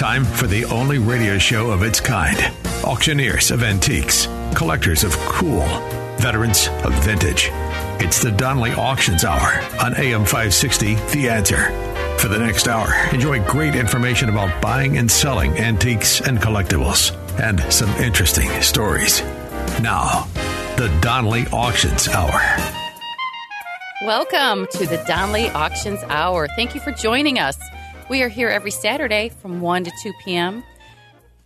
Time for the only radio show of its kind. Auctioneers of antiques, collectors of cool, veterans of vintage. It's the Donley Auctions Hour on AM 560, The Answer. For the next hour, enjoy great information about buying and selling antiques and collectibles, and some interesting stories. Now, the Donley Auctions Hour. Welcome to the Donley Auctions Hour. Thank you for joining us. We are here every Saturday from 1 to 2 p.m.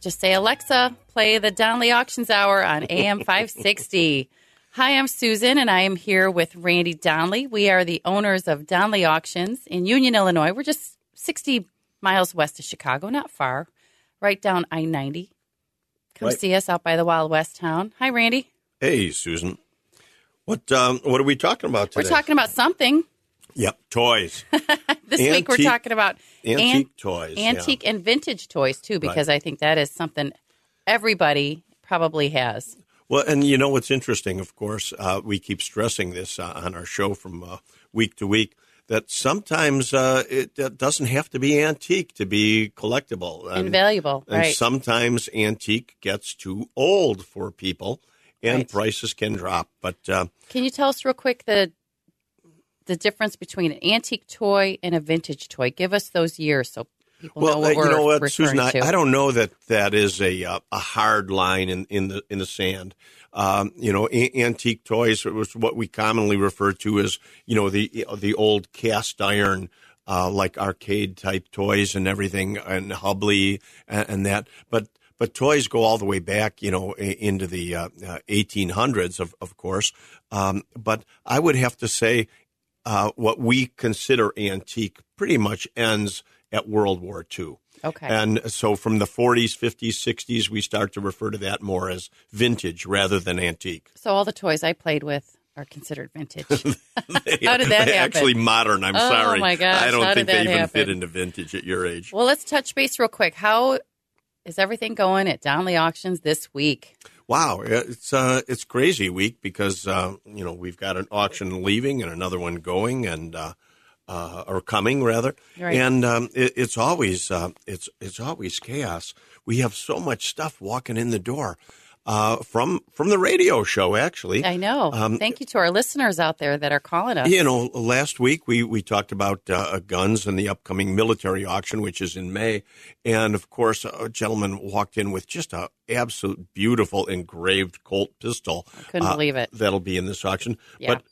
Just say, Alexa, play the Donley Auctions Hour on AM 560. Hi, I'm Susan, and I am here with Randy Donley. We are the owners of Donley Auctions in Union, Illinois. We're just 60 miles west of Chicago, not far, right down I 90. Come Right. see us out by the Wild West town. Hi, Randy. Hey, Susan. What um, what are we talking about today? We're talking about something. Yep, toys, This week we're talking about antique an- toys, yeah. antique and vintage toys too, because I think that is something everybody probably has. Well, and you know what's interesting? Of course, uh, we keep stressing this uh, on our show from uh, week to week that sometimes uh, it doesn't have to be antique to be collectible. And, Invaluable, and right? sometimes antique gets too old for people, and Right. prices can drop. But uh, Can you tell us real quick the the difference between an antique toy and a vintage toy? Give us those years so people know Well, what uh, we're you know what, Susan, I, to. I don't know that that is a uh, a hard line in, in the in the sand. Um, you know, a- antique toys was what we commonly refer to as you know the the old cast iron. Uh, like arcade type toys and everything, and Hubley and, and that, but but toys go all the way back, you know, into the uh, uh, 1800s, of of course. Um, but I would have to say, uh, what we consider antique pretty much ends at World War II. Okay. And so from the 40s, 50s, 60s, we start to refer to that more as vintage rather than antique. so all the toys I played with are considered vintage. How did that happen? Actually, modern. I'm Oh, sorry. my gosh, I don't how think they even fit into vintage at your age. well, let's touch base real quick. How is everything going at Donley Auctions this week? Wow, it's uh, it's crazy week because uh, you know we've got an auction leaving and another one going and uh, uh, or coming rather, Right. and um, it, it's always uh, it's it's always chaos. We have so much stuff walking in the door uh, from from the radio show actually. I know. Um, Thank you to our listeners out there that are calling us. You know, last week we, we talked about uh, guns and the upcoming military auction, which is in May. And of course, a gentleman walked in with just a absolute beautiful engraved Colt pistol. couldn't uh, believe it. That'll be in this auction. Yeah. But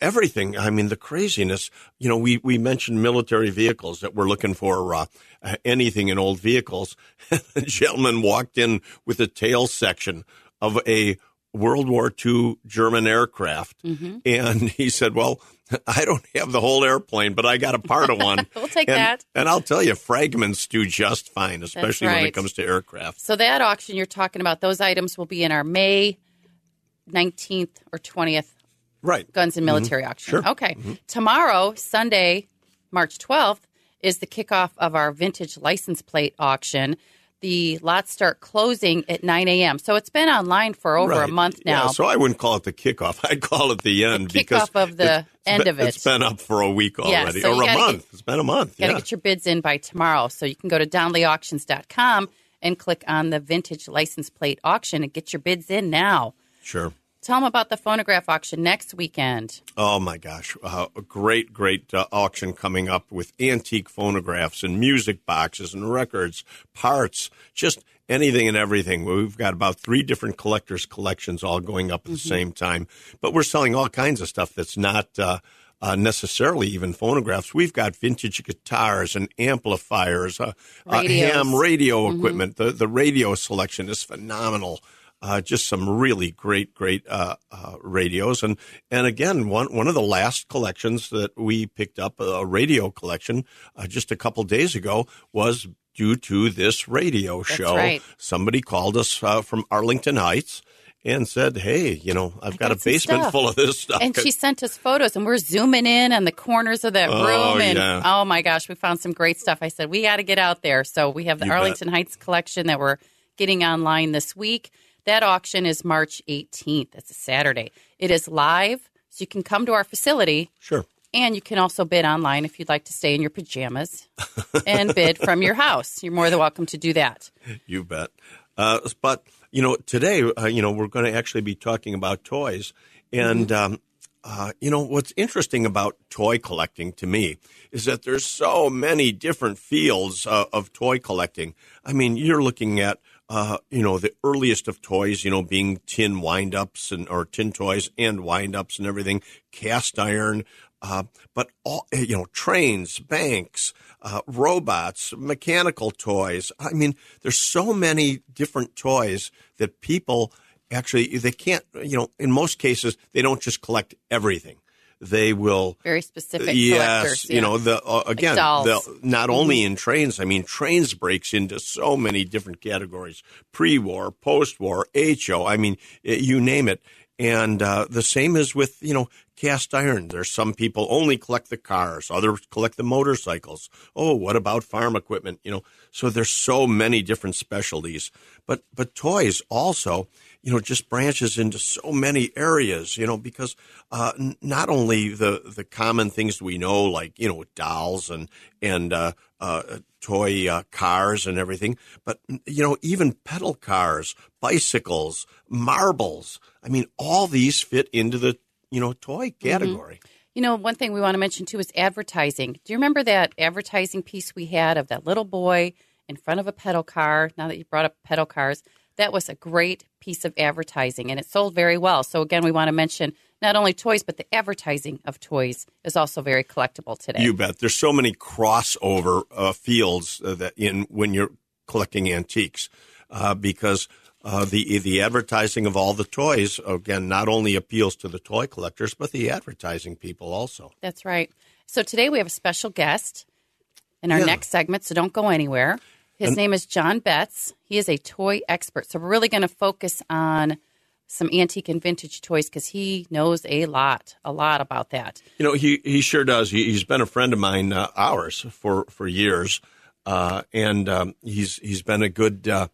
everything, I mean, the craziness. You know, we we mentioned military vehicles that we're looking for uh, anything in old vehicles. the gentleman walked in with a tail section of a World War II German aircraft, Mm-hmm. and he said, "Well, I don't have the whole airplane, but I got a part of one. We'll take and, that. And I'll tell you, fragments do just fine, especially when it comes to aircraft. So that auction you're talking about, those items will be in our May 19th or 20th Right. guns and mm-hmm. military auction. Sure. Okay. Mm-hmm. Tomorrow, Sunday, March 12th, is the kickoff of our vintage license plate auction. The lots start closing at 9 a.m. So it's been online for over a Right. month Yeah, now. so I wouldn't call it the kickoff. I'd call it the end The because kickoff of the end been- of it. It's been up for a week Yeah, already, so or a month. get- it's been a month. Got to yeah. get your bids in by tomorrow. So you can go to donleyauctions.com and click on the vintage license plate auction and get your bids in now. sure. Tell them about the phonograph auction next weekend. Oh my gosh, uh, a great, great uh, auction coming up with antique phonographs and music boxes and records, parts, just anything and everything. We've got about three different collectors' collections all going up at the same time, but we're selling all kinds of stuff that's not. Uh, uh, necessarily even phonographs. We've got vintage guitars and amplifiers, uh, uh, ham radio equipment. The the radio selection is phenomenal. Uh, just some really great, great uh, uh, radios, and and again, one one of the last collections that we picked up, a radio collection, uh, just a couple days ago, was due to this radio show. right. Somebody called us uh, from Arlington Heights and said, "Hey, you know, I've got, got a basement stuff." full of this stuff." And she sent us photos, and we're zooming in on the corners of that Oh, room. And yeah. oh my gosh, we found some great stuff. I said, we got to get out there. So we have the You bet. Arlington Heights collection that we're getting online this week. That auction is March 18th. It's a Saturday. It is live, so you can come to our facility. sure. And you can also bid online if you'd like to stay in your pajamas and bid from your house. You're more than welcome to do that. You bet. Uh, but you know, today, uh, you know, we're going to actually be talking about toys, and um, uh, you know, what's interesting about toy collecting to me is that there's so many different fields uh, of toy collecting. I mean, you're looking at. Uh, you know the earliest of toys, you know, being tin wind-ups and or tin toys and wind-ups and everything, cast iron, uh, but all you know, trains, banks, uh, robots, mechanical toys. I mean, there's so many different toys that people actually they can't. You know, in most cases, they don't just collect everything. They will Very specific yes, collectors. you know the uh, again dolls. the, not only in trains. I mean, trains breaks into so many different categories: pre-war, post-war, HO. I mean, y- you name it. And uh, the same is with you know cast iron. There's some people only collect the cars, others collect the motorcycles. Oh, what about farm equipment? You know, so there's so many different specialties. But but toys also, you know, just branches into so many areas. You know, because uh, n- not only the the common things we know, like you know, dolls and and uh, uh, toy uh, cars and everything, but you know, even pedal cars, bicycles, marbles. I mean, all these fit into the you know toy category. You know, one thing we want to mention too is advertising. Do you remember that advertising piece we had of that little boy in front of a pedal car? Now that you brought up pedal cars, that was a great piece of advertising and it sold very well. So, again, we want to mention not only toys, but the advertising of toys is also very collectible today. You bet. There's so many crossover uh, fields uh, that in when you're collecting antiques, uh, because uh, the the advertising of all the toys again not only appeals to the toy collectors but the advertising people also. That's right. So, today we have a special guest in our Yeah. next segment, so don't go anywhere. His name is John Betts. He is a toy expert. So, we're really going to focus on some antique and vintage toys because he knows a lot, a lot about that. You know, he he sure does. He, he's been a friend of mine, uh, ours for for years, uh, and um, he's he's been a good. Uh,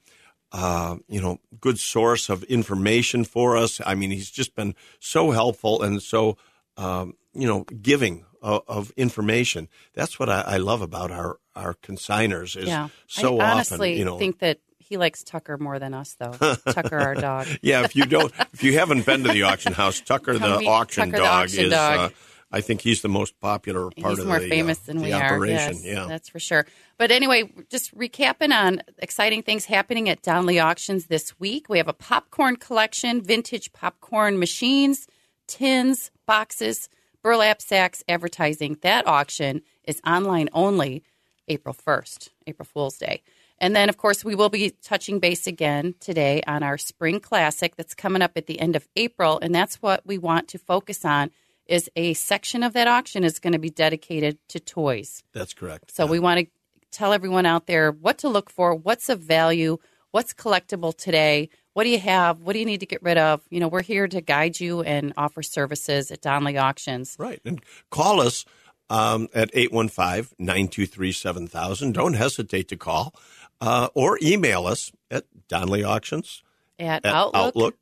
uh, you know, good source of information for us. I mean, he's just been so helpful and so, um, you know, giving of, of information. That's what I, I love about our our consigners is Yeah. so I often, honestly you know. think that he likes Tucker more than us, though. Tucker, our dog. yeah, if you don't, if you haven't been to the auction house, Tucker the auction Tucker the dog auction is. dog. Uh, I think he's the most popular part He's of more the, famous uh, than we are. operation. Yes, yeah, that's for sure. But anyway, just recapping on exciting things happening at Donley Auctions this week. We have a popcorn collection, vintage popcorn machines, tins, boxes, burlap sacks, advertising. That auction is online only April 1st, April Fool's Day. And then, of course, we will be touching base again today on our spring classic that's coming up at the end of April. And that's what we want to focus on is a section of that auction is going to be dedicated to toys. that's correct. So we want to tell everyone out there what to look for, what's of value, what's collectible today, what do you have, what do you need to get rid of. You know, we're here to guide you and offer services at Donley Auctions. Right. And call us um, at 815 923 7000. Don't hesitate to call uh, or email us at Donley Auctions. at, At outlook.com.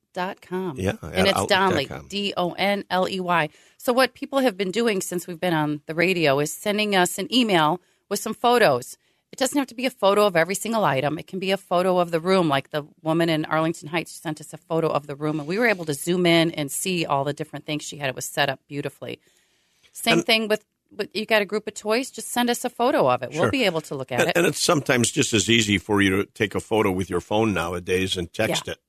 Outlook. Yeah, and it's Donley, D O N L E Y. So, what people have been doing since we've been on the radio is sending us an email with some photos. It doesn't have to be a photo of every single item. It can be a photo of the room, like the woman in Arlington Heights sent us a photo of the room, and we were able to zoom in and see all the different things she had. It was set up beautifully. Same And- thing with, with you got a group of toys, just send us a photo of it. Sure. We'll be able to look at And, it. and it's sometimes just as easy for you to take a photo with your phone nowadays and text Yeah. it.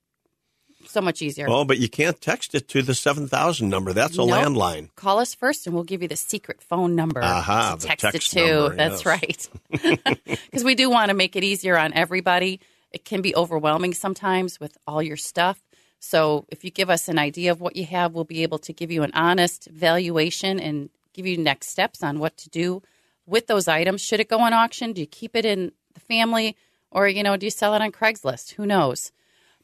So much easier. Oh, but you can't text it to the 7000 number. That's a Nope. landline. Call us first, and we'll give you the secret phone number Aha, to text, text it to. number, That's yes. right, because we do want to make it easier on everybody. It can be overwhelming sometimes with all your stuff. So if you give us an idea of what you have, we'll be able to give you an honest valuation and give you next steps on what to do with those items. Should it go on auction? Do you keep it in the family, or you know, do you sell it on Craigslist? Who knows?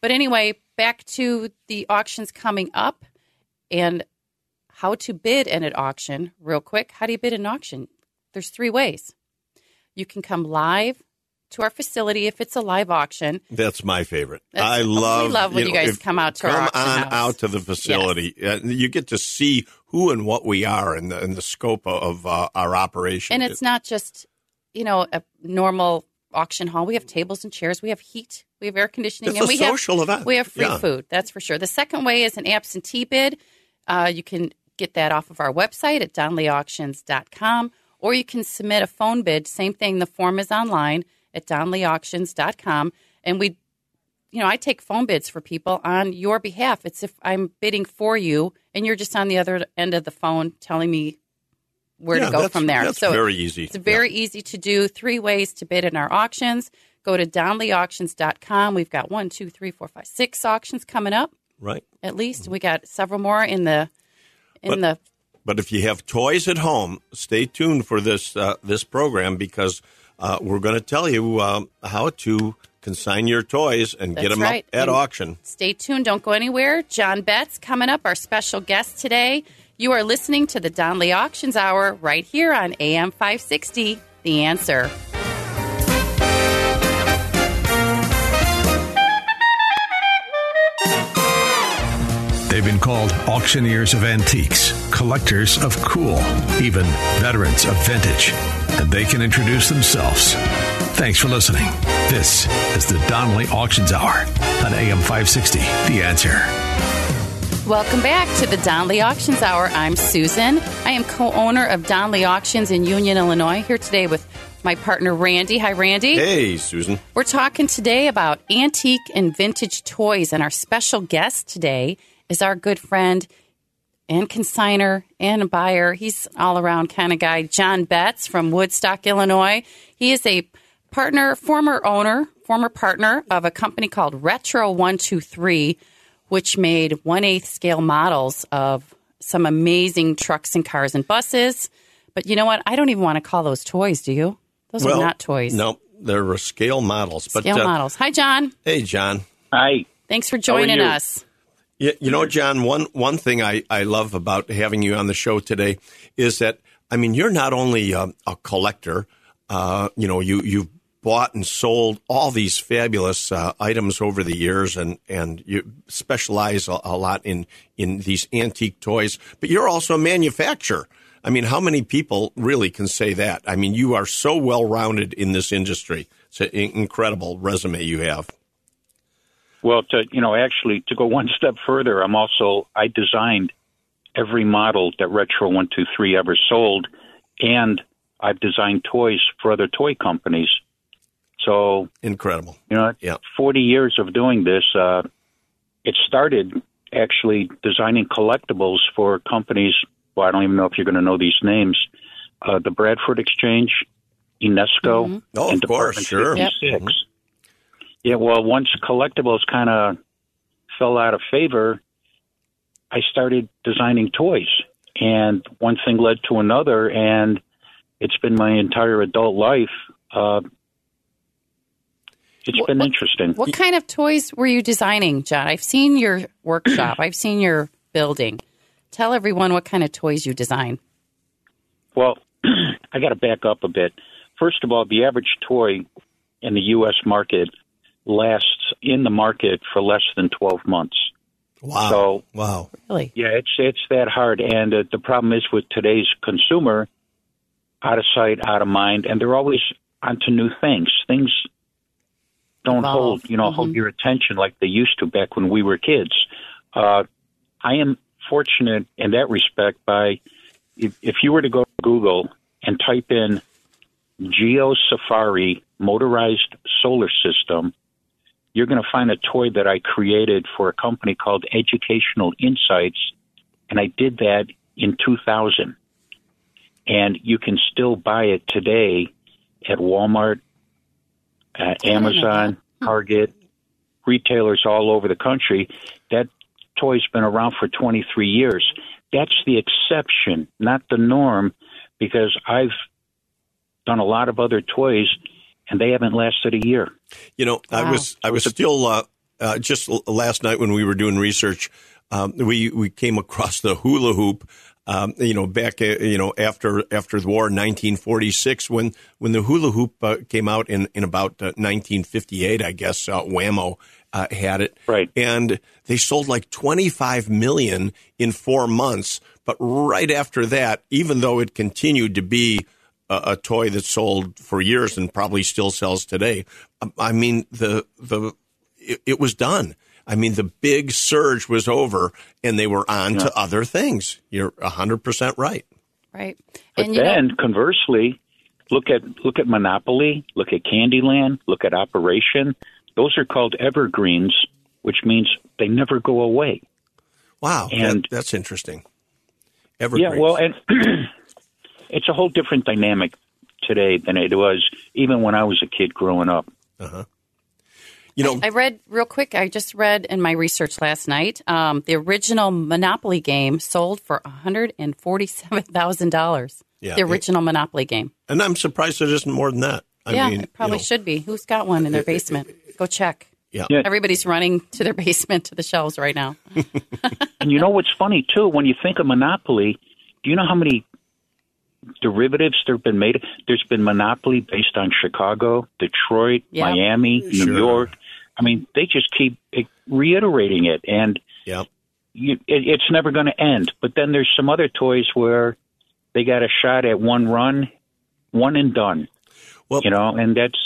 But anyway, back to the auctions coming up and how to bid in an auction. Real quick, how do you bid an auction? There's three ways. You can come live to our facility if it's a live auction. That's my favorite. That's- I love. we love when you guys if- come out to our come auction on house. out to the facility. Uh, you get to see who and what we are and the, and the scope of uh, our operation. And it's not just, you know, a normal auction hall. We have tables and chairs. We have heat. We have air conditioning. It's and a we social have, event. We have free Yeah. food. That's for sure. The second way is an absentee bid. Uh, you can get that off of our website at donleyauctions.com or you can submit a phone bid. Same thing. The form is online at donleyauctions.com. And we, you know, I take phone bids for people on your behalf. It's if I'm bidding for you and you're just on the other end of the phone telling me where Yeah, to go that's- from there. that's so very easy. It's very easy to do. Three ways to bid in our auctions. Go to donleyauctions.com. We've got one, two, three, four, five, six auctions coming up right. at least. We got several more in the in But- the But if you have toys at home, stay tuned for this uh, this program because uh, we're going to tell you um, how to consign your toys and get them right. up at And- auction. Stay tuned. Don't go anywhere. John Betts coming up, our special guest today. You are listening to the Donley Auctions Hour right here on AM 560. The answer. They've been called auctioneers of antiques, collectors of cool, even veterans of vintage. And they can introduce themselves. Thanks for listening. This is the Donley Auctions Hour on AM 560. The answer. Welcome back to the Donley Auctions Hour. I'm Susan. I am co owner of Donley Auctions in Union, Illinois, here today with my partner Randy. Hi, Randy. Hey, Susan. We're talking today about antique and vintage toys, and our special guest today is our good friend and consigner and buyer. He's all around kind of guy, John Betts from Woodstock, Illinois. He is a partner, former owner, former partner of a company called Retro 123, which made one eighth scale models of some amazing trucks and cars and buses. But you know what? I don't even want to call those toys, do you? Those are not toys. No, they're uh, scale models. But Scale uh, models. Hi, John. hey, John. Hi. Thanks for joining us. You, you know, John, one, one thing I, I love about having you on the show today is that, I mean, you're not only a, a collector, uh, you know, you, you've bought and sold all these fabulous uh, items over the years and, and you specialize a, a lot in, in these antique toys, but you're also a manufacturer. I mean, how many people really can say that? I mean, you are so well rounded in this industry. It's an incredible resume you have. Well, to you know, actually, to go one step further, I'm also I designed every model that Retro One Two Three ever sold, and I've designed toys for other toy companies. So Incredible. you know, Yeah. 40 years of doing this. Uh, it started actually designing collectibles for companies. Well, I don't even know if you're going to know these names. Uh, the Bradford Exchange, Enesco, Oh, and of course, Department sure. 56. Yeah, well, once collectibles kind of fell out of favor, I started designing toys, and one thing led to another, and it's been my entire adult life. Uh, it's What- been what- interesting. What kind of toys were you designing, John? I've seen your workshop. I've seen your building. Tell everyone what kind of toys you design. Well, I got to back up a bit. First of all, the average toy in the U.S. market lasts in the market for less than 12 months. Wow. So- wow. Really? Yeah, it's it's that hard, and uh, the problem is with today's consumer, out of sight, out of mind, and they're always onto new things. Things don't hold, you know, hold your attention like they used to back when we were kids. Uh, I am fortunate in that respect. By if, if you were to go to Google and type in Geo Safari motorized solar system, you're going to find a toy that I created for a company called Educational Insights, and I did that in 2000. And you can still buy it today at Walmart, uh, Amazon, Target, retailers all over the country. That toy's been around for 23 years. That's the exception, not the norm, because I've done a lot of other toys and they haven't lasted a year. You know, I was I was still uh, uh, just last night when we were doing research, um, we we came across the hula hoop. Um, you know, back uh, you know after after the war, 1946, when when the hula hoop uh, came out in in about uh, 1958, I guess uh, Wham-O uh, had it, Right. and they sold like 25 million in four months. But right after that, even though it continued to be a, a toy that sold for years and probably still sells today, um, I mean the the it, it was done. I mean the big surge was over, and they were on to other things. You're 100 percent right. Right. But and you know, then, conversely, look at look at Monopoly, look at Candyland, look at Operation. Those are called evergreens, which means they never go away. Wow, And- that, that's interesting. Evergreens. Yeah, well, and it's a whole different dynamic today than it was even when I was a kid growing up. Uh-huh. You know, I read real quick. I just read in my research last night. Um, the original Monopoly game sold for one hundred and forty-seven thousand dollars. Yeah. The original Monopoly game. and I'm surprised it isn't more than that. I yeah, mean, it probably you know, should be. Who's got one in their basement? Go check. Yeah. Yeah. Everybody's running to their basement to the shelves right now. And you know what's funny too? When you think of Monopoly, do you know how many derivatives there have been made? There's been Monopoly based on Chicago, Detroit, Yeah. Miami, New Sure. York. I mean, they just keep reiterating it, and Yeah. you, it, it's never going to end. But then there's some other toys where they got a shot at one run, one and done. Well, You know, and that's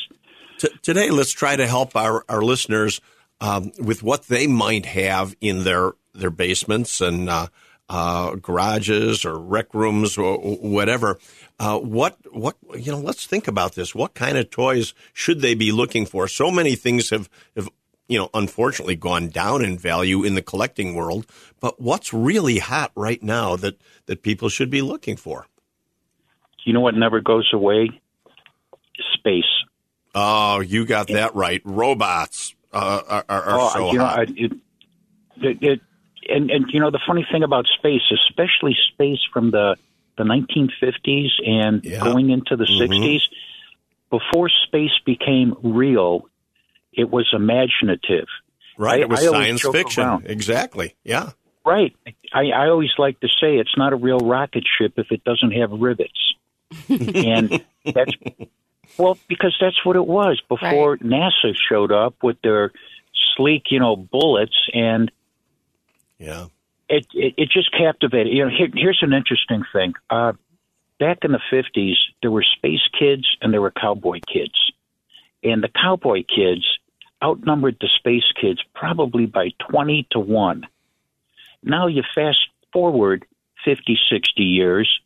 T- today, let's try to help our, our listeners um, with what they might have in their their basements and uh, uh, garages or rec rooms or whatever. Uh, what what you know? Let's think about this. What kind of toys should they be looking for? So many things have have you know unfortunately gone down in value in the collecting world. But what's really hot right now that that people should be looking for? you know what never goes away? Space. Oh, you got that right. Robots uh, are, are, oh, so you know, hot. I, it, it, it, and and you know the funny thing about space, especially space from the the 1950s and Yeah. going into the mm-hmm. 60s, before space became real, it was imaginative. Right, I- it was I science fiction. around. Exactly. Yeah. Right. I, I always like to say it's not a real rocket ship if it doesn't have rivets. and that's well because that's what it was before NASA showed up with their sleek, you know, bullets and Yeah. it, it it just captivated. You know, here, here's an interesting thing. Uh, back in the '50s, there were space kids and there were cowboy kids, and the cowboy kids outnumbered the space kids probably by 20 to one. Now you fast forward 50, 60 years,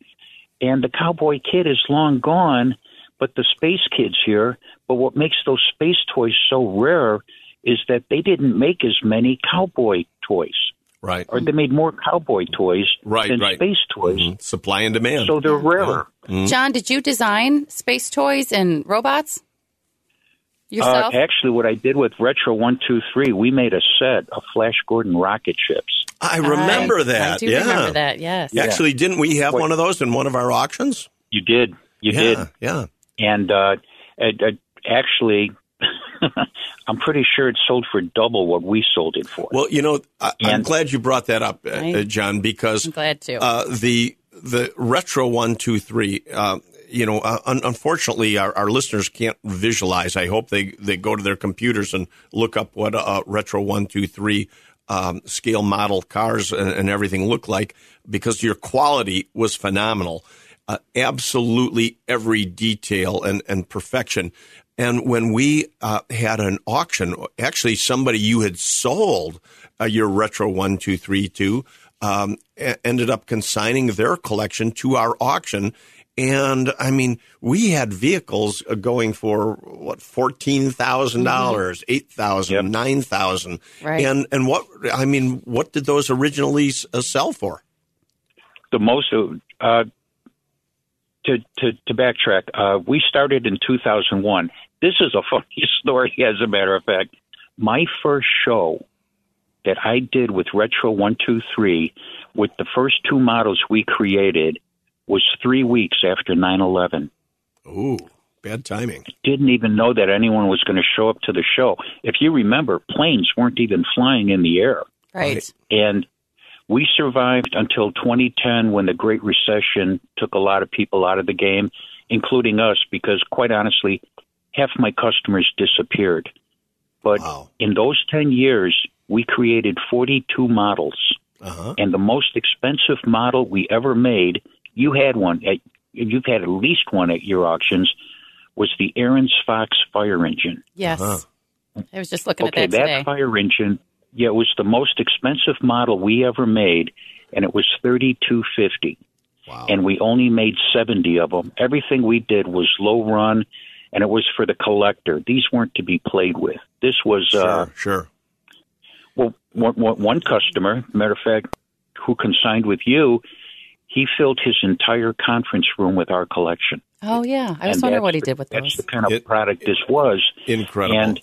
and the cowboy kid is long gone, but the space kid's here. But what makes those space toys so rare is that they didn't make as many cowboy toys Right. or they made more cowboy toys Right, than right. space toys. Mhm. Supply and demand. So they're rarer. John, did you design space toys and robots Uh, yourself? actually, what I did with Retro One Two Three, we made a set of Flash Gordon rocket ships. I remember I- that. I do yeah. remember that. Yes. Actually, didn't we have Wait. one of those in one of our auctions? You did, you yeah. did, Yeah. and uh, it, it, actually, I'm pretty sure it sold for double what we sold it for. Well, you know, I, I'm glad you brought that up, uh, Right. uh, John, because I'm glad to. uh, the the retro one two three. Uh, you know, uh, un- unfortunately, our, our listeners can't visualize. I hope they, they go to their computers and look up what a retro one two three um, scale model cars and, and everything look like because your quality was phenomenal. Uh, absolutely every detail and, and perfection. And when we uh, had an auction, actually somebody you had sold uh, your retro one two three two um, e- ended up consigning their collection to our auction. And I mean, we had vehicles uh, going for what fourteen thousand dollars, eight thousand, Yep. nine thousand, Right. and and what I mean, what did those originally uh, sell for? the most uh, to to to backtrack, uh, we started in 2001. This is a funny story, as a matter of fact. My first show that I did with Retro One Two Three, with the first two models we created, was three weeks after 9/11. Ooh, bad timing. Didn't even know that anyone was going to show up to the show. If you remember, planes weren't even flying in the air. Right. And we survived until 2010 when the Great Recession took a lot of people out of the game, including us, because quite honestly, half my customers disappeared. But Wow. in those 10 years, we created 42 models. Uh-huh. And the most expensive model we ever made, you had one, at, you've had at least one at your auctions, was the Aaron's Fox fire engine. Yes. I was just looking Okay, at that today. that fire engine, yeah, it was the most expensive model we ever made, and it was thirty two fifty. Wow. And we only made seventy of them. Everything we did was low run, and it was for the collector. These weren't to be played with. This was sure, uh, sure. well, one, one one customer, matter of fact, who consigned with you, he filled his entire conference room with our collection. oh, yeah. I was And wondering what he did with that. That's those. the kind of It- product this was. Incredible. And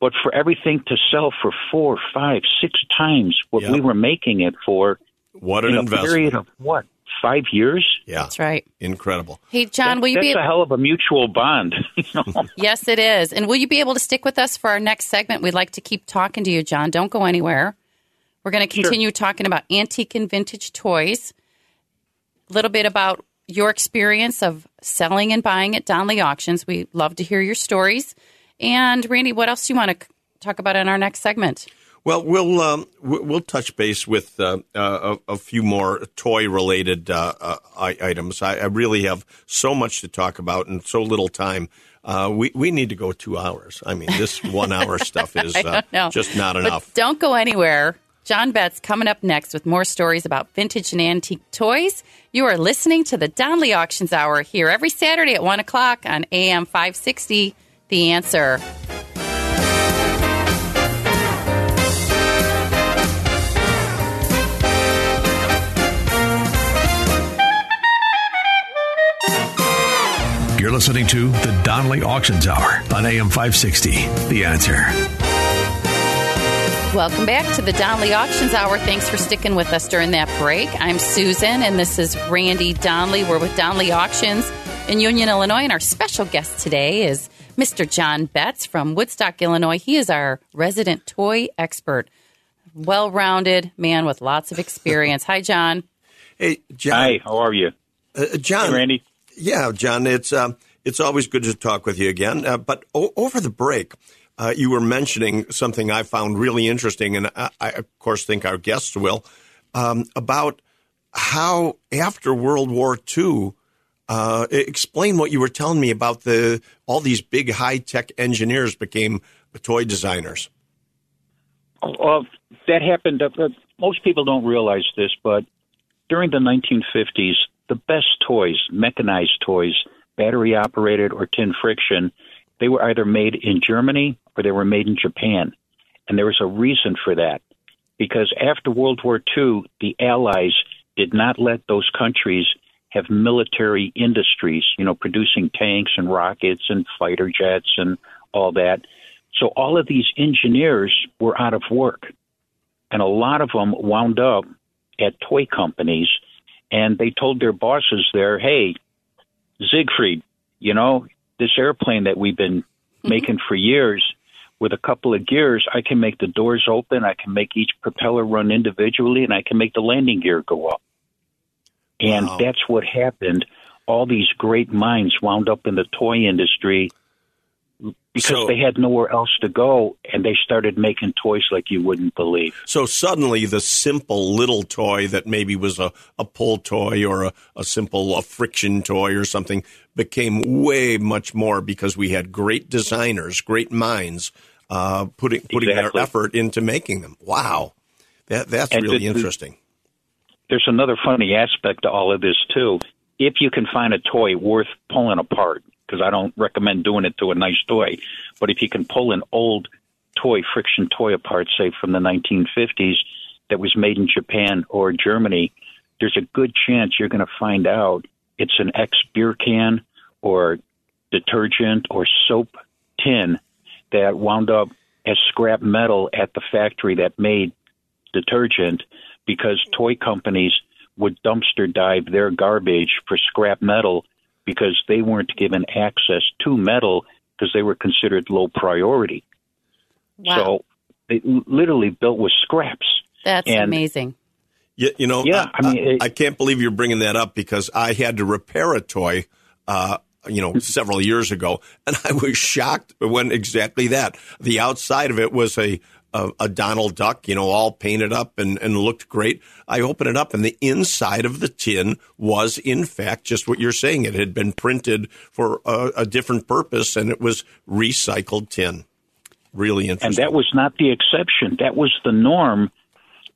but for everything to sell for four, five, six times what Yep. we were making it for what an in a investment. period of what five years? yeah. That's right. Incredible. Hey, John, will you That's be a hell of a mutual bond. Yes, it is. And will you be able to stick with us for our next segment? We'd like to keep talking to you, John. Don't go anywhere. We're going to continue talking about antique and vintage toys, a little bit about your experience of selling and buying at Donley Auctions. We love to hear your stories. And Randy, what else do you want to talk about in our next segment? Well, we'll um, we- we'll touch base with uh, uh, a, a few more toy related uh, uh, items. I, I really have so much to talk about and so little time. Uh, we we need to go two hours. I mean, this one hour stuff is uh, just not But enough. don't go anywhere. John Betts coming up next with more stories about vintage and antique toys. You are listening to the Donley Auctions Hour here every Saturday at 1 o'clock on AM 560. The answer. You're listening to the Donley Auctions Hour on AM 560. The answer. Welcome back to the Donley Auctions Hour. Thanks for sticking with us during that break. I'm Susan, and this is Randy Donley. We're with Donley Auctions in Union, Illinois, and our special guest today is Mr. John Betts from Woodstock, Illinois. He is our resident toy expert, well rounded man with lots of experience. Hi, John. Hey, John. Hi, how are you, Uh, John. Hey, Randy? Yeah, John, it's um, it's always good to talk with you again. Uh, but o- over the break, uh, you were mentioning something I found really interesting, and I, I of course think our guests will um, about how after World War II. Uh, explain what you were telling me about the all these big high tech engineers became toy designers. That happened. Uh, uh, most people don't realize this, but during the 1950s, the best toys, mechanized toys, battery operated or tin friction, they were either made in Germany or they were made in Japan. And there was a reason for that. Because after World War II, the Allies did not let those countries have military industries, you know, producing tanks and rockets and fighter jets and all that. So all of these engineers were out of work. And a lot of them wound up at toy companies and they told their bosses there, hey, Siegfried, you know, this airplane that we've been mm-hmm. making for years with a couple of gears, I can make the doors open, I can make each propeller run individually, and I can make the landing gear go up. And Wow. that's what happened. All these great minds wound up in the toy industry because So- they had nowhere else to go, and they started making toys like you wouldn't believe. So suddenly, the simple little toy that maybe was a, a pull toy or a, a simple a friction toy or something became way much more because we had great designers, great minds uh, putting putting Exactly. their effort into making them. Wow, that that's And really the- interesting. there's another funny aspect to all of this too. If you can find a toy worth pulling apart, because I don't recommend doing it to a nice toy, but if you can pull an old toy, friction toy apart, say from the 1950s, that was made in Japan or Germany, there's a good chance you're going to find out it's an ex beer can or detergent or soap tin that wound up as scrap metal at the factory that made detergent because toy companies would dumpster dive their garbage for scrap metal because they weren't given access to metal because they were considered low priority. Wow. So they literally built with scraps. That's and- amazing. You, you know, Yeah, I mean, it- I can't believe you're bringing that up because I had to repair a toy, uh, you know, several years ago, and I was shocked when exactly that. The outside of it was a a, a Donald Duck, you know, all painted up and, and looked great. I opened it up, and the inside of the tin was, in fact, just what you're saying. It had been printed for a, a different purpose, and it was recycled tin. Really interesting. And that was not the exception. That was the norm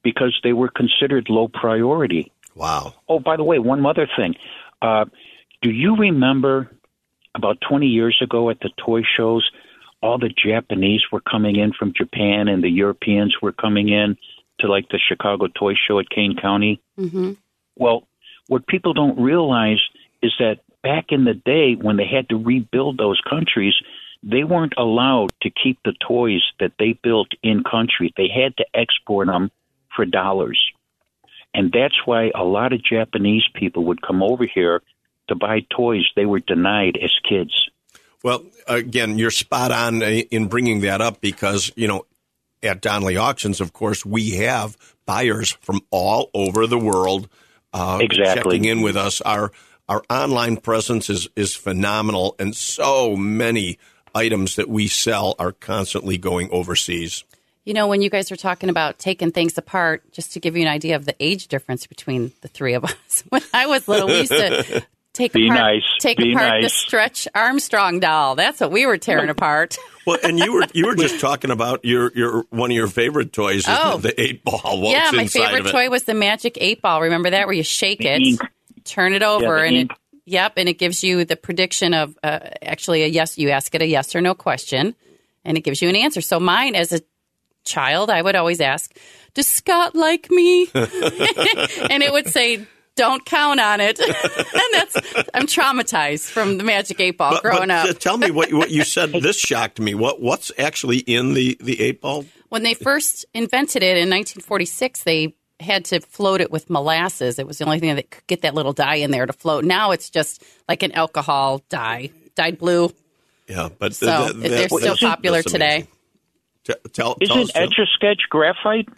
because they were considered low priority. wow. Oh, by the way, one other thing. Uh, do you remember about 20 years ago at the toy shows, all the Japanese were coming in from Japan and the Europeans were coming in to like the Chicago Toy Show at Kane County? hmm Well, what people don't realize is that back in the day when they had to rebuild those countries, they weren't allowed to keep the toys that they built in country. They had to export them for dollars. And that's why a lot of Japanese people would come over here to buy toys they were denied as kids. Well, again, you're spot on in bringing that up because, you know, at Donley Auctions, of course, we have buyers from all over the world uh, Exactly. checking in with us. Our our online presence is is phenomenal, and so many items that we sell are constantly going overseas. You know, when you guys were talking about taking things apart, just to give you an idea of the age difference between the three of us. When I was little, we used to take Be apart, nice. take Be apart the. Stretch Armstrong doll. That's what we were tearing apart. Well, and you were you were just talking about your your one of your favorite toys, is Oh. the eight ball. What's yeah, my favorite toy was the Magic Eight Ball. Remember that, where you shake it, ink. turn it over, the and it, yep, and it gives you the prediction of uh, actually a yes. You ask it a yes or no question, and it gives you an answer. So mine, as a child, I would always ask, "Does Scott like me?" and it would say. Don't count on it. and that's I'm traumatized from the Magic Eight Ball But- growing but, up. Tell me what what you said. This shocked me. What what's actually in the the eight ball? When they first invented it in 1946, they had to float it with molasses. It was the only thing that could get that little dye in there to float. Now it's just like an alcohol dye, dyed blue. Yeah, but So th- th- they're that- still popular today. T- tell, tell Isn't Jim. Etch a Sketch graphite?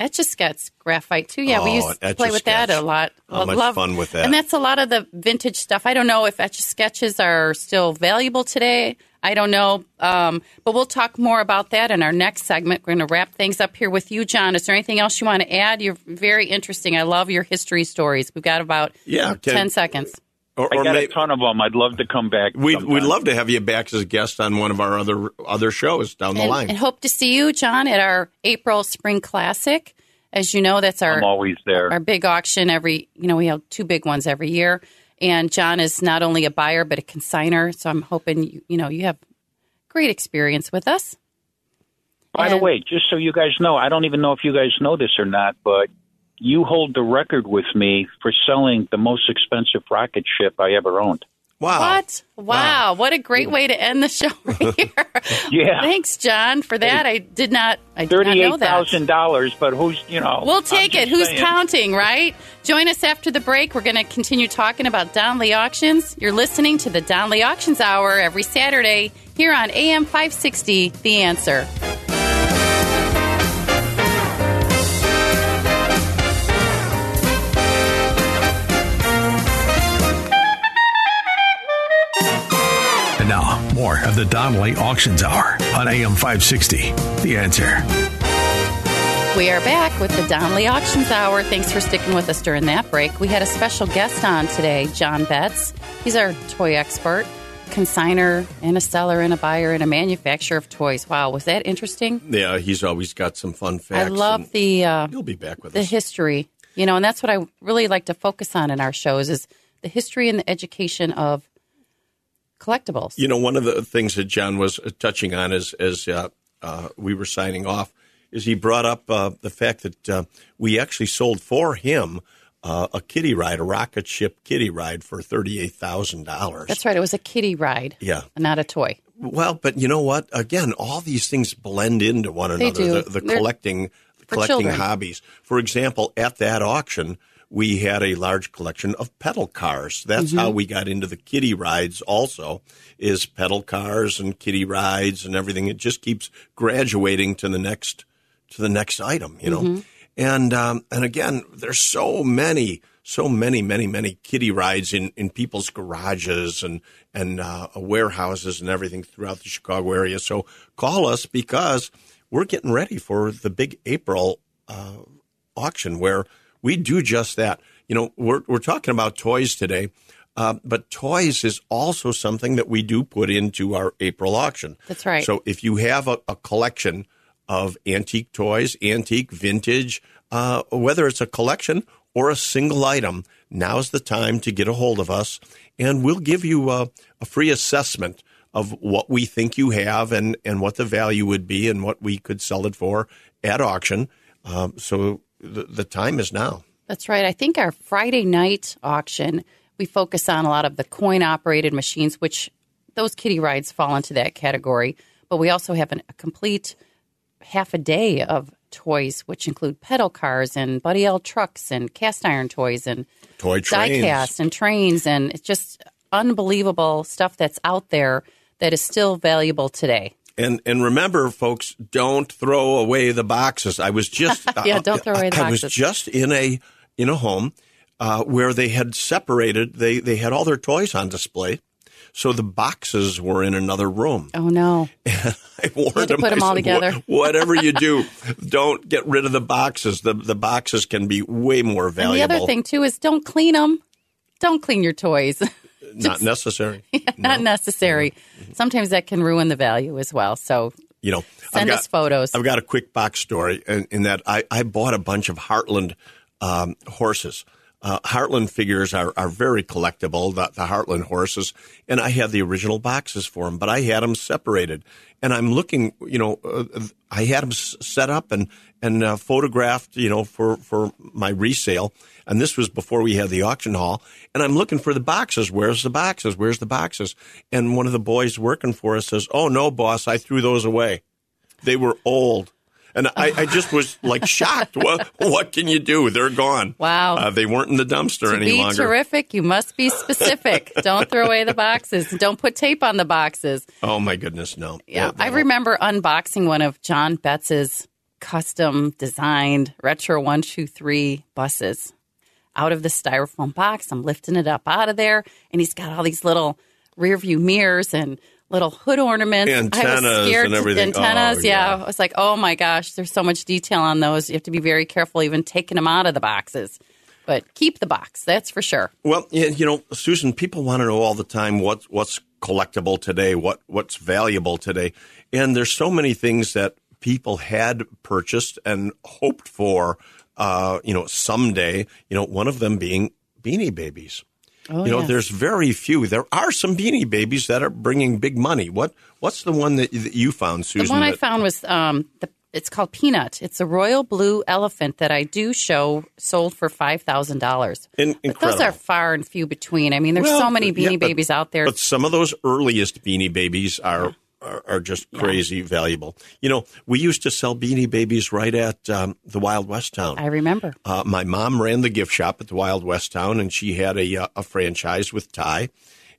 Etch a sketch graphite too. Yeah, we Oh, used to play with that a lot. How much Love- fun with that. And that's a lot of the vintage stuff. I don't know if etch a sketches are still valuable today. I don't know, um, but we'll talk more about that in our next segment. We're going to wrap things up here with you, John. Is there anything else you want to add? You're very interesting. I love your history stories. We've got about Yeah, ten seconds. Or, I got may- a ton of them. I'd love to come back. we'd sometime. we'd love to have you back as a guest on one of our other other shows down the and, line. and hope to see you, John, at our April Spring Classic. As you know, that's our I'm always there. our big auction every. You know, we have two big ones every year. And John is not only a buyer but a consigner. So I'm hoping you, you know you have great experience with us. By the way, just so you guys know, I don't even know if you guys know this or not, but you hold the record with me for selling the most expensive rocket ship I ever owned. wow. What? Wow! What a great way to end the show right here. Yeah. Thanks, John, for that. I did not. I did not know that. thousand dollars, but who's you know? We'll take it. Who's saying. counting, right? Join us after the break. We're going to continue talking about Donley Auctions. You're listening to the Donley Auctions Hour every Saturday here on AM 560, The Answer. More of the Donley Auctions Hour on AM 560. The answer. We are back with the Donley Auctions Hour. Thanks for sticking with us during that break. We had a special guest on today, John Betts. He's our toy expert, consigner, and a seller, and a buyer, and a manufacturer of toys. Wow, was that interesting? Yeah, he's always got some fun facts. I love the uh, He'll be back with the us. history, you know, and that's what I really like to focus on in our shows is the history and the education of collectibles. You know, one of the things that John was touching on as as uh, uh, we were signing off is he brought up uh, the fact that uh, we actually sold for him uh, a kiddie ride, a rocket ship kiddie ride for thirty eight thousand dollars. That's right. It was a kiddie ride, Yeah. not a toy. Well, but you know what? Again, all these things blend into one They another. do. The, the collecting for collecting children. hobbies. For example, at that auction, we had a large collection of pedal cars. That's Mm-hmm. how we got into the kiddie rides. Also, is pedal cars and kiddie rides and everything. It just keeps graduating to the next to the next item, you know. Mm-hmm. And um, and again, there's so many, so many, many, many kiddie rides in, in people's garages and and uh, warehouses and everything throughout the Chicago area. So call us because we're getting ready for the big April uh, auction where we do just that. You know, we're we're talking about toys today. Uh, but toys is also something that we do put into our April auction. That's right. So if you have a, a collection of antique toys, antique, vintage, uh, whether it's a collection or a single item, now's the time to get a hold of us, and we'll give you a, a free assessment of what we think you have and, and what the value would be and what we could sell it for at auction. Um, so the, the time is now. That's right. I think our Friday night auction, we focus on a lot of the coin operated machines, which those kiddie rides fall into that category. But we also have an, a complete half a day of toys, which include pedal cars and Buddy L trucks and cast iron toys and Toy trains. diecast and trains. And it's just unbelievable stuff that's out there that is still valuable today. And and remember, folks, don't throw away the boxes. I was just Yeah, don't throw away the I, I was just in a in a home uh, where they had separated. They they had all their toys on display, so the boxes were in another room. Oh, no. I warned them. put 'em I all said, together. Whatever you do, don't get rid of the boxes. The the boxes can be way more And valuable. the other thing, too, is don't clean them. Don't clean your toys. Not necessary. Not necessary. Sometimes that can ruin the value as well. So you know, Send I've got, us photos. I've got a quick box story in, in that I, I bought a bunch of Hartland um, horses. Uh, Hartland figures are, are very collectible, the, the Hartland horses, and I had the original boxes for them, but I had them separated. And I'm looking, you know, uh, I had them set up and and uh, photographed, you know, for for my resale. And this was before we had the auction hall. And I'm looking for the boxes. Where's the boxes? Where's the boxes? And one of the boys working for us says, "Oh no, boss, I threw those away. They were old." And I, I just was like shocked. What what can you do? They're gone. Wow. Uh, they weren't in the dumpster to any be longer. terrific, you must be specific. Don't throw away the boxes. Don't put tape on the boxes. Oh my goodness, no. Yeah, That- I remember unboxing one of John Betts's custom designed retro one two three buses out of the styrofoam box. I'm lifting it up out of there, and he's got all these little rear view mirrors and little hood ornaments. I Antennas was scared and everything. Antennas, Oh, yeah. yeah. I was like, oh my gosh, there's so much detail on those. You have to be very careful even taking them out of the boxes. But keep the box, that's for sure. Well, you know, Susan, people want to know all the time what's what's collectible today, what what's valuable today, and there's so many things that people had purchased and hoped for, uh, you know, someday. You know, one of them being Beanie Babies. Oh, you know, yes. there's very few. There are some Beanie Babies that are bringing big money. What what's the one that, that you found, Susan? The one I found was um, the, it's called Peanut. It's a royal blue elephant that I do show sold for five thousand dollars. Those are far and few between. I mean, there's Well, so many yeah, Beanie but- Babies out there. But some of those earliest Beanie Babies are are, are just crazy valuable. You know, we used to sell Beanie Babies right at um, the Wild West Town. I remember. Uh, my mom ran the gift shop at the Wild West Town, and she had a, uh, a franchise with Ty.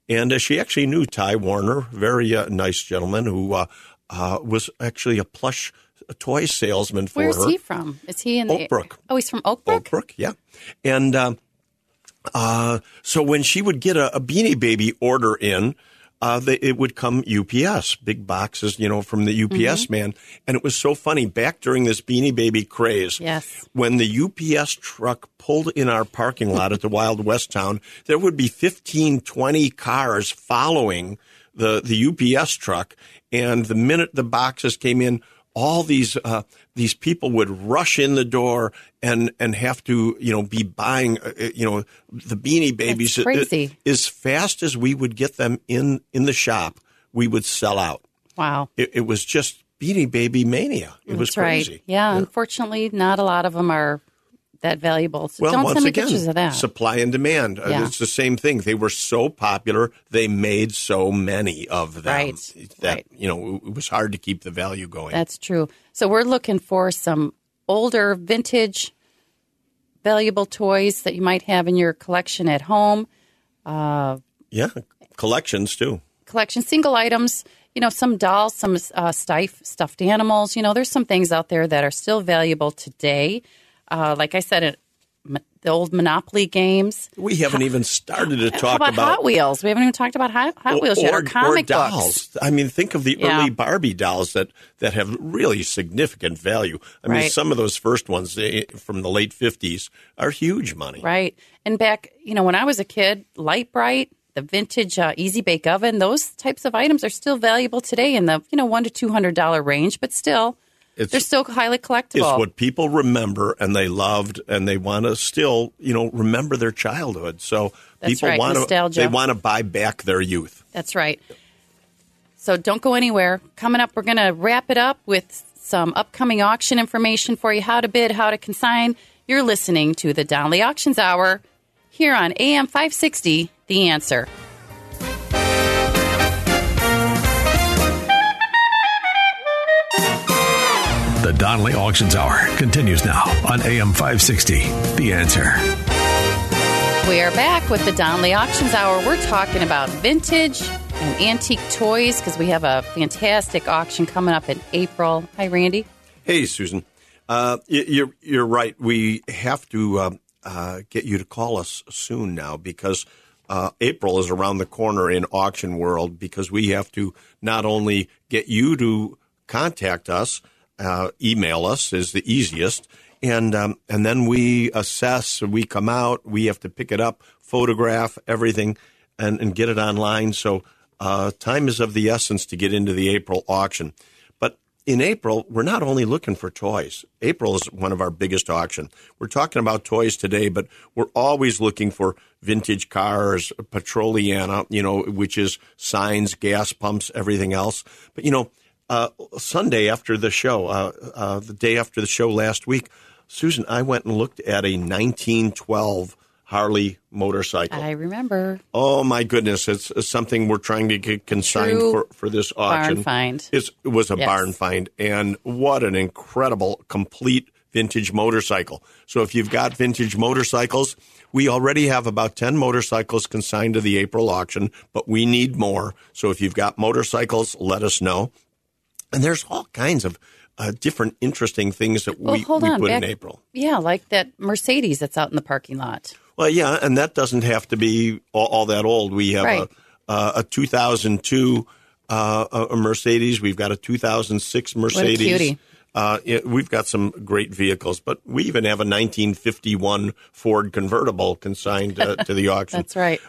And uh, she actually knew Ty Warner, very uh, nice gentleman who uh, uh, was actually a plush toy salesman for Where's her. he from? Is he in the Oakbrook. Oh, he's from Oakbrook. Oakbrook, yeah. And um, uh, so when she would get a, a Beanie Baby order in, uh, they, it would come UPS, big boxes, you know, from the UPS Mm-hmm. man. And it was so funny back during this Beanie Baby craze. Yes. When the UPS truck pulled in our parking lot at the Wild West Town, there would be 15, 20 cars following the, the UPS truck. And the minute the boxes came in, all these uh, these people would rush in the door and and have to you know be buying uh, uh, you know the Beanie Babies That's crazy. as fast as we would get them in in the shop, we would sell out. Wow. It, it was just Beanie Baby mania. It was crazy. right. Yeah, unfortunately, not a lot of them are that valuable. So Well, don't once send me again, pictures of that. supply and demand. Uh, Yeah. It's the same thing. They were so popular, they made so many of them. Right, That right. you know, it was hard to keep the value going. That's true. So we're looking for some older vintage valuable toys that you might have in your collection at home. Yeah, collections too. collection, single items, you know, some dolls, some uh, stiff, stuffed animals. You know, there's some things out there that are still valuable today. Uh, like I said, it, m- the old Monopoly games. We haven't even started to talk about, Hot Wheels? We haven't even talked about Hot, Hot Wheels yet, or comic dolls. books. I mean, think of the Yeah. early Barbie dolls that, that have really significant value. I mean, Right. some of those first ones eh, from the late 50s are huge money. Right. And back, you know, when I was a kid, Lite-Brite, the vintage uh, Easy Bake Oven, those types of items are still valuable today in the, you know, one to two hundred dollar range, but still, It's, they're still highly collectible. it's what people remember and they loved and they want to still, you know, remember their childhood. So That's people right, want to nostalgia. they want to buy back their youth. That's right. So don't go anywhere. Coming up, we're going to wrap it up with some upcoming auction information for you how to bid, how to consign. You're listening to the Donley Auctions Hour here on AM 560, The Answer. The Donley Auctions Hour continues now on AM 560. The answer. We are back with the Donley Auctions Hour. We're talking about vintage and antique toys because we have a fantastic auction coming up in April. Hi, Randy. Hey, Susan. Uh, you're you're right. We have to uh, uh, get you to call us soon now because uh, April is around the corner in auction world. Because we have to not only get you to contact us, uh, email us is the easiest, and um, and then we assess. We come out. We have to pick it up, photograph everything, and and get it online. So uh, time is of the essence to get into the April auction. But in April, we're not only looking for toys. April is one of our biggest auction. We're talking about toys today, but we're always looking for vintage cars, Petroliana, you know, which is signs, gas pumps, everything else. But you know, uh, Sunday after the show, uh, uh, the day after the show last week, Susan, I went and looked at a 1912 Harley motorcycle. I remember. Oh my goodness! It's, it's something we're trying to get consigned True for, for this auction. barn find. It's, it was a Yes. barn find, and what an incredible, complete vintage motorcycle. So if you've got vintage motorcycles, we already have about ten motorcycles consigned to the April auction, but we need more. So if you've got motorcycles, let us know. And there's all kinds of uh, different interesting things that we, we put back- in April. Yeah, like that Mercedes that's out in the parking lot. Well, yeah, and that doesn't have to be all, all that old. We have Right. a, uh, a 2002 uh, a Mercedes. We've got a 2006 Mercedes. Uh, it, we've got some great vehicles, but we even have a 1951 Ford convertible consigned uh, to the auction. That's right.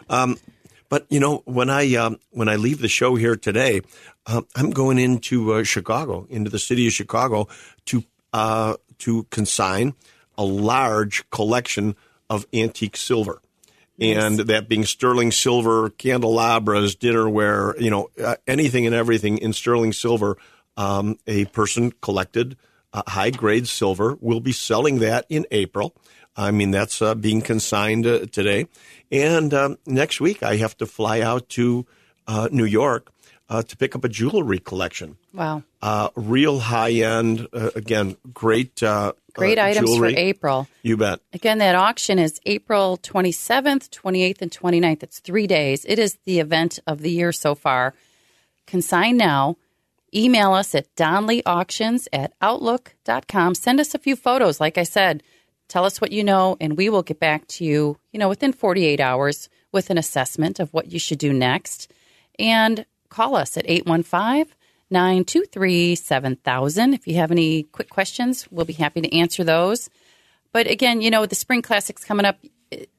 But you know, when I um, when I leave the show here today, um, I'm going into uh, Chicago, into the city of Chicago, to uh, to consign a large collection of antique silver, and that being sterling silver, candelabras, dinnerware, you know, uh, anything and everything in sterling silver. Um, a person collected uh, high grade silver. We'll be selling that in April. I mean, that's uh, being consigned uh, today. And um, next week, I have to fly out to uh, New York uh, to pick up a jewelry collection. Wow. Uh, real high end, uh, again, great. Uh, Great uh, items jewelry. for April. You bet. Again, that auction is April 27th, 28th, and 29th. It's three days. It is the event of the year so far. Consign now. Email us at donleyauctions at outlook.com. Send us a few photos. Like I said, tell us what you know, and we will get back to you, you know, within 48 hours with an assessment of what you should do next. And call us at 815 923 7000. If you have any quick questions, we'll be happy to answer those. But again, you know, the spring classics coming up,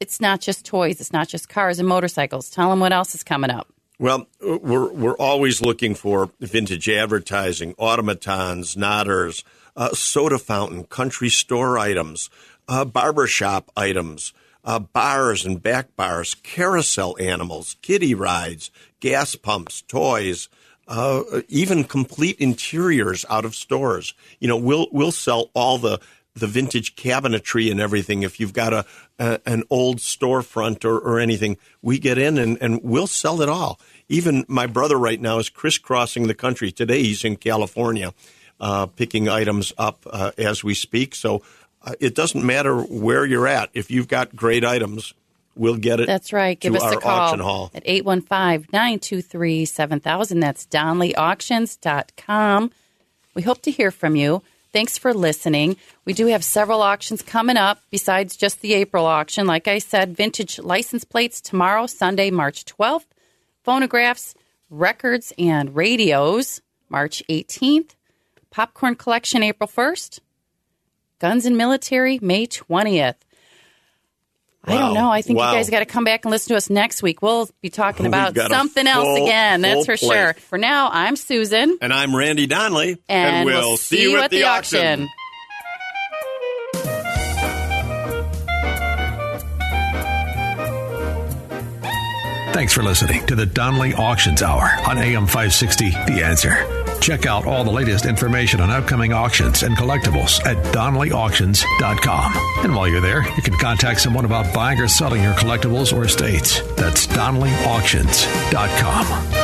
it's not just toys, it's not just cars and motorcycles. Tell them what else is coming up. Well, we're we're always looking for vintage advertising, automatons, nodders, uh, soda fountain, country store items, uh, barbershop items, uh, bars and back bars, carousel animals, kiddie rides, gas pumps, toys, uh, even complete interiors out of stores. You know, we'll we'll sell all the the vintage cabinetry and everything. If you've got a, a an old storefront or, or anything, we get in and, and we'll sell it all. Even my brother right now is crisscrossing the country. Today he's in California, uh, picking items up uh, as we speak. So uh, it doesn't matter where you're at. If you've got great items, we'll get it. That's right. Give us our a call auction hall. at 815 923 7000. That's DonleyAuctions.com. We hope to hear from you. Thanks for listening. We do have several auctions coming up besides just the April auction. Like I said, vintage license plates tomorrow, Sunday, March 12th, phonographs, records, and radios, March 18th, popcorn collection, April 1st, guns and military, May 20th. I don't know. I think Wow. you guys got to come back and listen to us next week. We'll be talking about got a something else again. That's full for sure. For now, I'm Susan, And I'm Randy Donley. and, we'll, see you at the auction. Thanks for listening to the Donley Auctions Hour on AM 560 The Answer. Check out all the latest information on upcoming auctions and collectibles at DonleyAuctions.com. And while you're there, you can contact someone about buying or selling your collectibles or estates. That's DonleyAuctions.com.